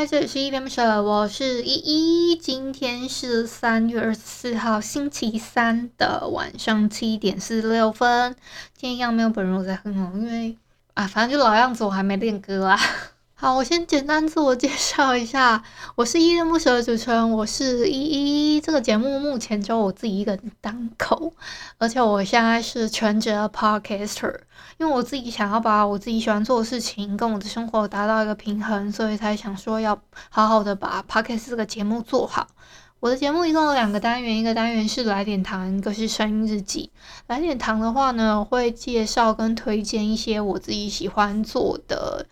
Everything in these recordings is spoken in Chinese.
嗨，这里是依依恋不舍，我是依依。今天是三月二十四号，星期三的晚上七点四十六分。今天一样没有本人我在哼哦，因为啊，反正就老样子，我还没练歌啊。好，我先简单自我介绍一下，我是依依恋不舍的主持人，我是依依。这个节目目前只有我自己一个人单口，而且我现在是全职的 podcaster，因为我自己想要把我自己喜欢做的事情跟我的生活达到一个平衡，所以才想说要好好的把 podcast 这个节目做好。我的节目一共有两个单元，一个单元是来点糖，一个是声音日记。来点糖的话呢，我会介绍跟推荐一些我自己喜欢做的。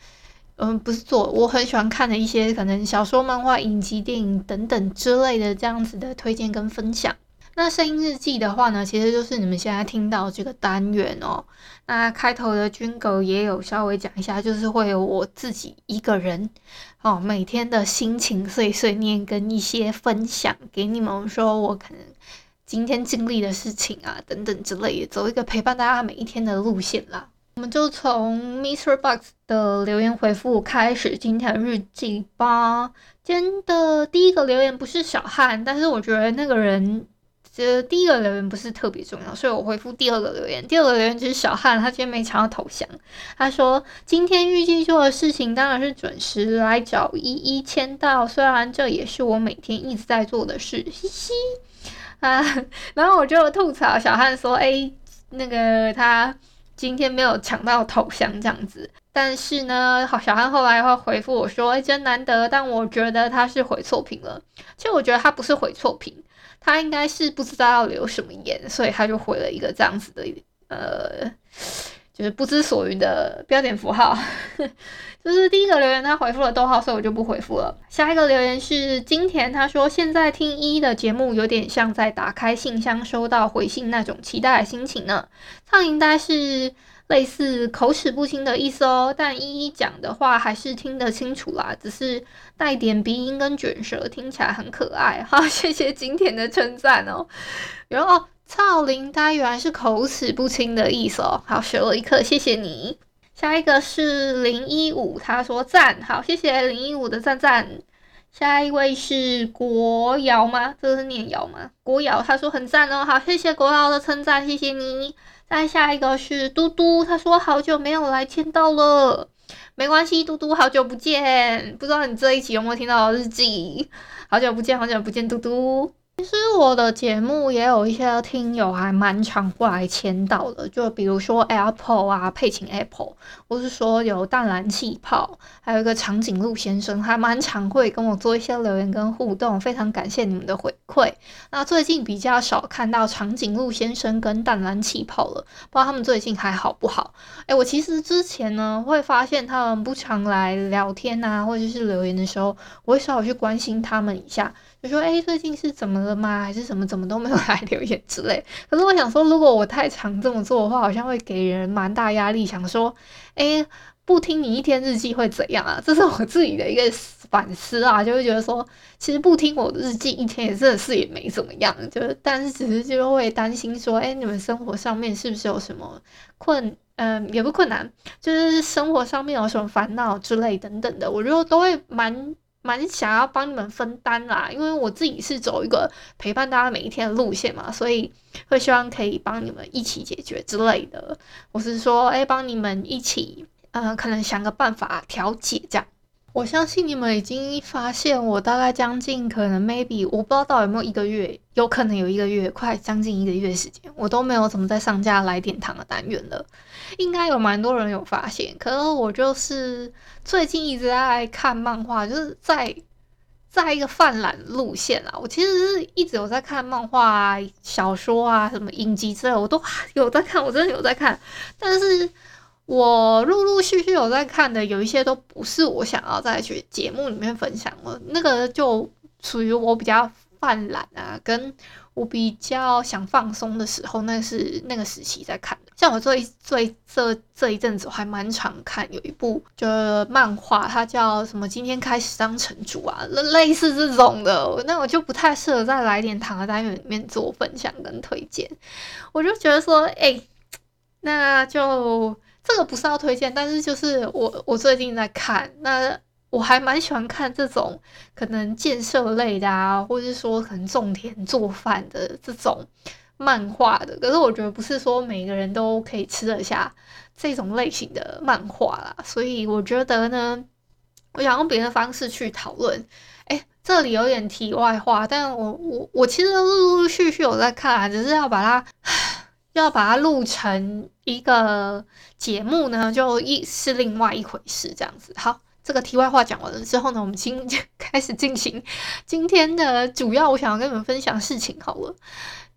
嗯，不是做，我很喜欢看的一些可能小说、漫画、影集、电影等等之类的这样子的推荐跟分享。那声音日记的话呢，其实就是你们现在听到这个单元哦。那开头的军歌也有稍微讲一下，就是会有我自己一个人哦，每天的心情碎碎念跟一些分享给你们，说我可能今天经历的事情啊等等之类的，走一个陪伴大家每一天的路线啦。我们就从 Mr. Box 的留言回复开始今天的日记吧。今天的第一个留言不是小汉，但是我觉得那个人，这第一个留言不是特别重要，所以我回复第二个留言。第二个留言就是小汉，他今天没抢到头像。他说今天预计做的事情当然是准时来找依依签到，虽然这也是我每天一直在做的事，嘻嘻。啊，然后我就吐槽小汉说，哎，那个他。今天没有抢到头像这样子，但是呢，好小汉后来会回复我说：“哎，真难得。”但我觉得他是回错屏了。其实我觉得他不是回错屏，他应该是不知道要留什么言，所以他就回了一个这样子的，呃。就是不知所云的标点符号，就是第一个留言他回复了逗号，所以我就不回复了。下一个留言是金田，他说现在听依依的节目有点像在打开信箱收到回信那种期待的心情呢。唱应该是类似口齿不清的意思哦，但依依讲的话还是听得清楚啦，只是带点鼻音跟卷舌，听起来很可爱。好，谢谢金田的称赞哦。然后。操林呆原来是口齿不清的意思哦，好，学了一课，谢谢你。下一个是零一五，他说赞，好，谢谢零一五的赞赞。下一位是国瑶吗？这是念瑶吗？国瑶，他说很赞哦，好，谢谢国瑶的称赞，谢谢你。再下一个是嘟嘟，他说好久没有来签到了，没关系，嘟嘟好久不见，不知道你这一期有没有听到日记？好久不见，好久不见，嘟嘟。其实我的节目也有一些听友还蛮常过来签到的，就比如说 Apple 啊，佩琴 Apple，或是说有淡蓝气泡，还有一个长颈鹿先生，还蛮常会跟我做一些留言跟互动，非常感谢你们的回馈。那最近比较少看到长颈鹿先生跟淡蓝气泡了，不知道他们最近还好不好？诶，我其实之前呢会发现他们不常来聊天啊，或者是留言的时候，我会稍微去关心他们一下。就说哎，最近是怎么了吗？还是什么怎么都没有来留言之类。可是我想说，如果我太常这么做的话，好像会给人蛮大压力。想说，哎，不听你一天日记会怎样啊？这是我自己的一个反思啊，就会觉得说，其实不听我的日记一天也真的是也没怎么样。就是，但是只是就会担心说，哎，你们生活上面是不是有什么困？嗯，也不困难，就是生活上面有什么烦恼之类等等的，我觉得都会蛮。蛮想要帮你们分担啦，因为我自己是走一个陪伴大家每一天的路线嘛，所以会希望可以帮你们一起解决之类的。我是说，哎，帮你们一起，嗯，可能想个办法调解这样。我相信你们已经发现，我大概将近可能 maybe 我不知道到底有没有一个月，有可能有一个月，快将近一个月时间，我都没有怎么在上架来点糖的单元了。应该有蛮多人有发现，可是我就是最近一直在看漫画，就是在在一个泛滥路线啊。我其实是一直有在看漫画啊、小说啊、什么影集之类，我都 有在看，我真的有在看，但是。我陆陆续续有在看的，有一些都不是我想要在去节目里面分享了，那个就属于我比较犯懒啊，跟我比较想放松的时候，那是那个时期在看的。像我最最这这一阵子，我还蛮常看有一部就是漫画，它叫什么？今天开始当城主啊，类似这种的，那我就不太适合在来点糖的单元里面做分享跟推荐。我就觉得说，哎、那就。这个不是要推荐，但是就是我我最近在看，那我还蛮喜欢看这种可能建设类的啊，或者是说可能种田做饭的这种漫画的。可是我觉得不是说每个人都可以吃得下这种类型的漫画啦，所以我觉得呢，我想用别的方式去讨论。哎，这里有点题外话，但我我我其实陆陆续续有在看啊，只是要把它。要把它录成一个节目呢，就一是另外一回事，这样子。好，这个题外话讲完了之后呢，我们今天开始进行今天的主要，我想要跟你们分享事情。好了，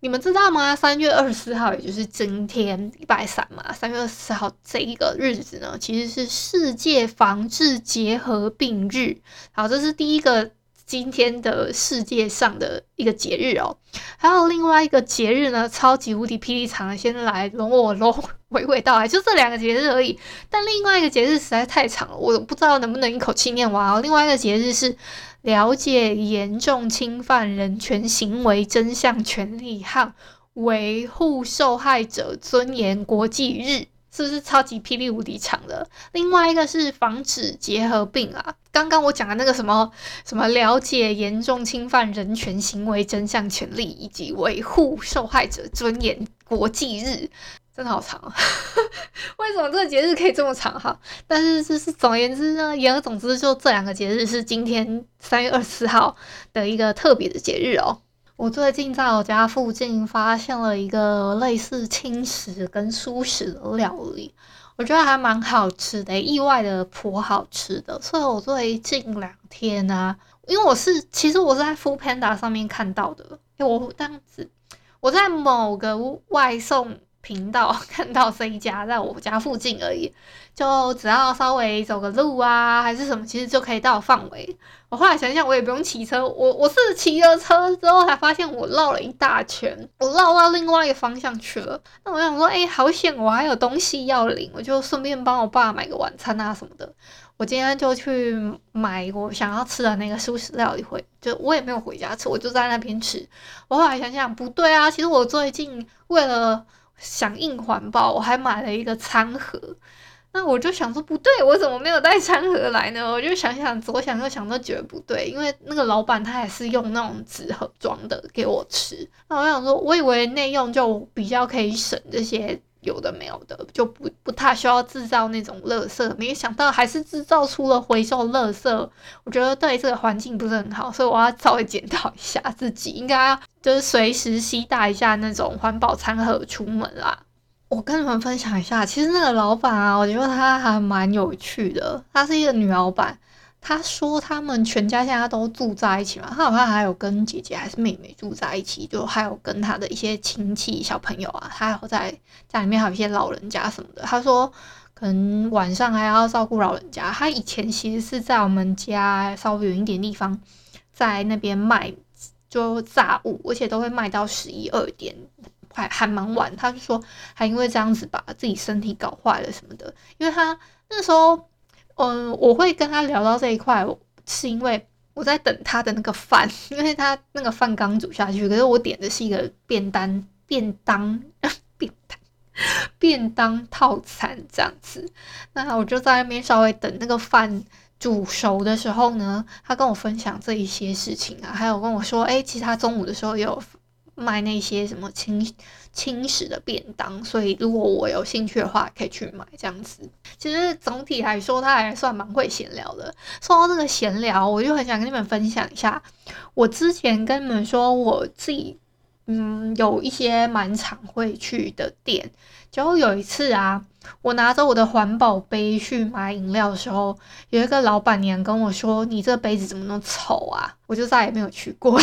你们知道吗？三月二十四号，也就是今天礼拜三嘛，三月二十四号这一个日子呢，其实是世界防治结核病日。好，这是第一个。今天的世界上的一个节日哦，还有另外一个节日呢，超级无敌霹雳长，先来容我龙娓娓道来，就这两个节日而已。但另外一个节日实在太长了，我不知道能不能一口气念完哦。另外一个节日是了解严重侵犯人权行为真相权利和维护受害者尊严国际日。是不是超级霹雳无敌长的？另外一个是防止结核病啊。刚刚我讲的那个什么什么了解严重侵犯人权行为真相权利以及维护受害者尊严国际日，真的好长啊！为什么这个节日可以这么长哈？但是就是总而言之呢，言而总之，就这两个节日是今天三月二十四号的一个特别的节日哦。我最近在我家附近发现了一个类似轻食跟蔬食的料理，我觉得还蛮好吃的，意外的颇好吃的。所以我最近两天呢、啊，因为我是其实我是在 Foodpanda 上面看到的，因为我当时我在某个外送频道 看到这一家在我家附近而已，就只要稍微走个路啊，还是什么，其实就可以到范围。我后来想想，我也不用骑车，我我是骑了车之后才发现我绕了一大圈，我绕到另外一个方向去了。那我想说，哎、好险，我还有东西要领，我就顺便帮我爸买个晚餐啊什么的。我今天就去买我想要吃的那个素食料理回，就我也没有回家吃，我就在那边吃。我后来想想，不对啊，其实我最近为了响应环保，我还买了一个餐盒。那我就想说，不对，我怎么没有带餐盒来呢？我就想想，左想右想都觉得不对，因为那个老板他也是用那种纸盒装的给我吃。那我想说，我以为内用就比较可以省这些。有的没有的，就不不太需要制造那种垃圾，没想到还是制造出了回收垃圾。我觉得对这个环境不是很好，所以我要稍微检讨一下自己，应该要就是随时携带一下那种环保餐盒出门啦。我跟你们分享一下，其实那个老板啊，我觉得他还蛮有趣的，她是一个女老板。他说他们全家现在都住在一起嘛，他好像还有跟姐姐还是妹妹住在一起，就还有跟他的一些亲戚小朋友啊，他还有在家里面还有一些老人家什么的。他说可能晚上还要照顾老人家。他以前其实是在我们家稍微远一点地方，在那边卖就杂物，而且都会卖到十一二点，还还蛮晚。他就说还因为这样子把自己身体搞坏了什么的，因为他那时候。嗯，我会跟他聊到这一块，是因为我在等他的那个饭，因为他那个饭刚煮下去，可是我点的是一个便当，便当，便当，便当套餐这样子。那我就在那边稍微等那个饭煮熟的时候呢，他跟我分享这一些事情啊，还有跟我说，哎，其实他中午的时候也有。卖那些什么轻轻食的便当，所以如果我有兴趣的话，可以去买这样子。其实总体来说，他还算蛮会闲聊的。说到这个闲聊，我就很想跟你们分享一下，我之前跟你们说我自己，嗯，有一些蛮常会去的店。就有一次啊，我拿着我的环保杯去买饮料的时候，有一个老板娘跟我说：“你这杯子怎么那么丑啊？”我就再也没有去过。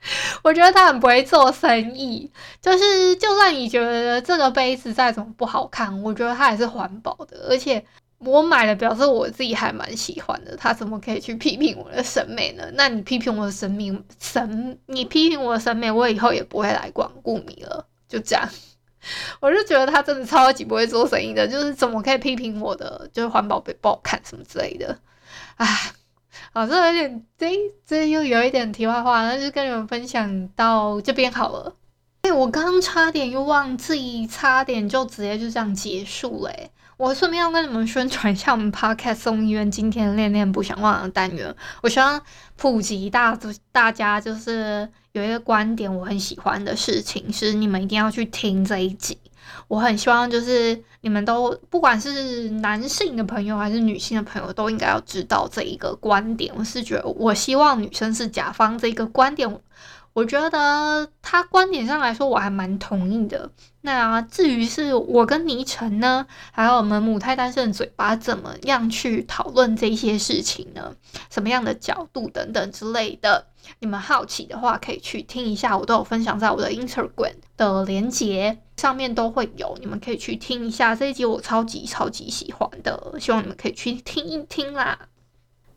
我觉得他很不会做生意，就是就算你觉得这个杯子再怎么不好看，我觉得它还是环保的，而且我买了，表示我自己还蛮喜欢的。他怎么可以去批评我的审美呢？那你批评我的审美，审你批评我的审美，我以后也不会来光顾你了。就这样，我就觉得他真的超级不会做生意的，就是怎么可以批评我的，就是环保杯不好看什么之类的，唉。好，这有点，这这又有一点题外话，那就跟你们分享到这边好了。哎，我刚刚差点又忘记，差点就直接就这样结束了。我顺便要跟你们宣传一下我们 Podcast 送医院今天恋恋不想忘的单元。我希望普及大大家就是有一个观点，我很喜欢的事情是你们一定要去听这一集。我很希望就是你们都不管是男性的朋友还是女性的朋友，都应该要知道这一个观点。我是觉得，我希望女生是甲方这一个观点。我觉得他观点上来说，我还蛮同意的。那至于是我跟倪晨呢，还有我们母胎单身的嘴巴，怎么样去讨论这些事情呢？什么样的角度等等之类的，你们好奇的话，可以去听一下，我都有分享在我的 Instagram 的连接上面都会有，你们可以去听一下这一集，我超级超级喜欢的，希望你们可以去听一听啦。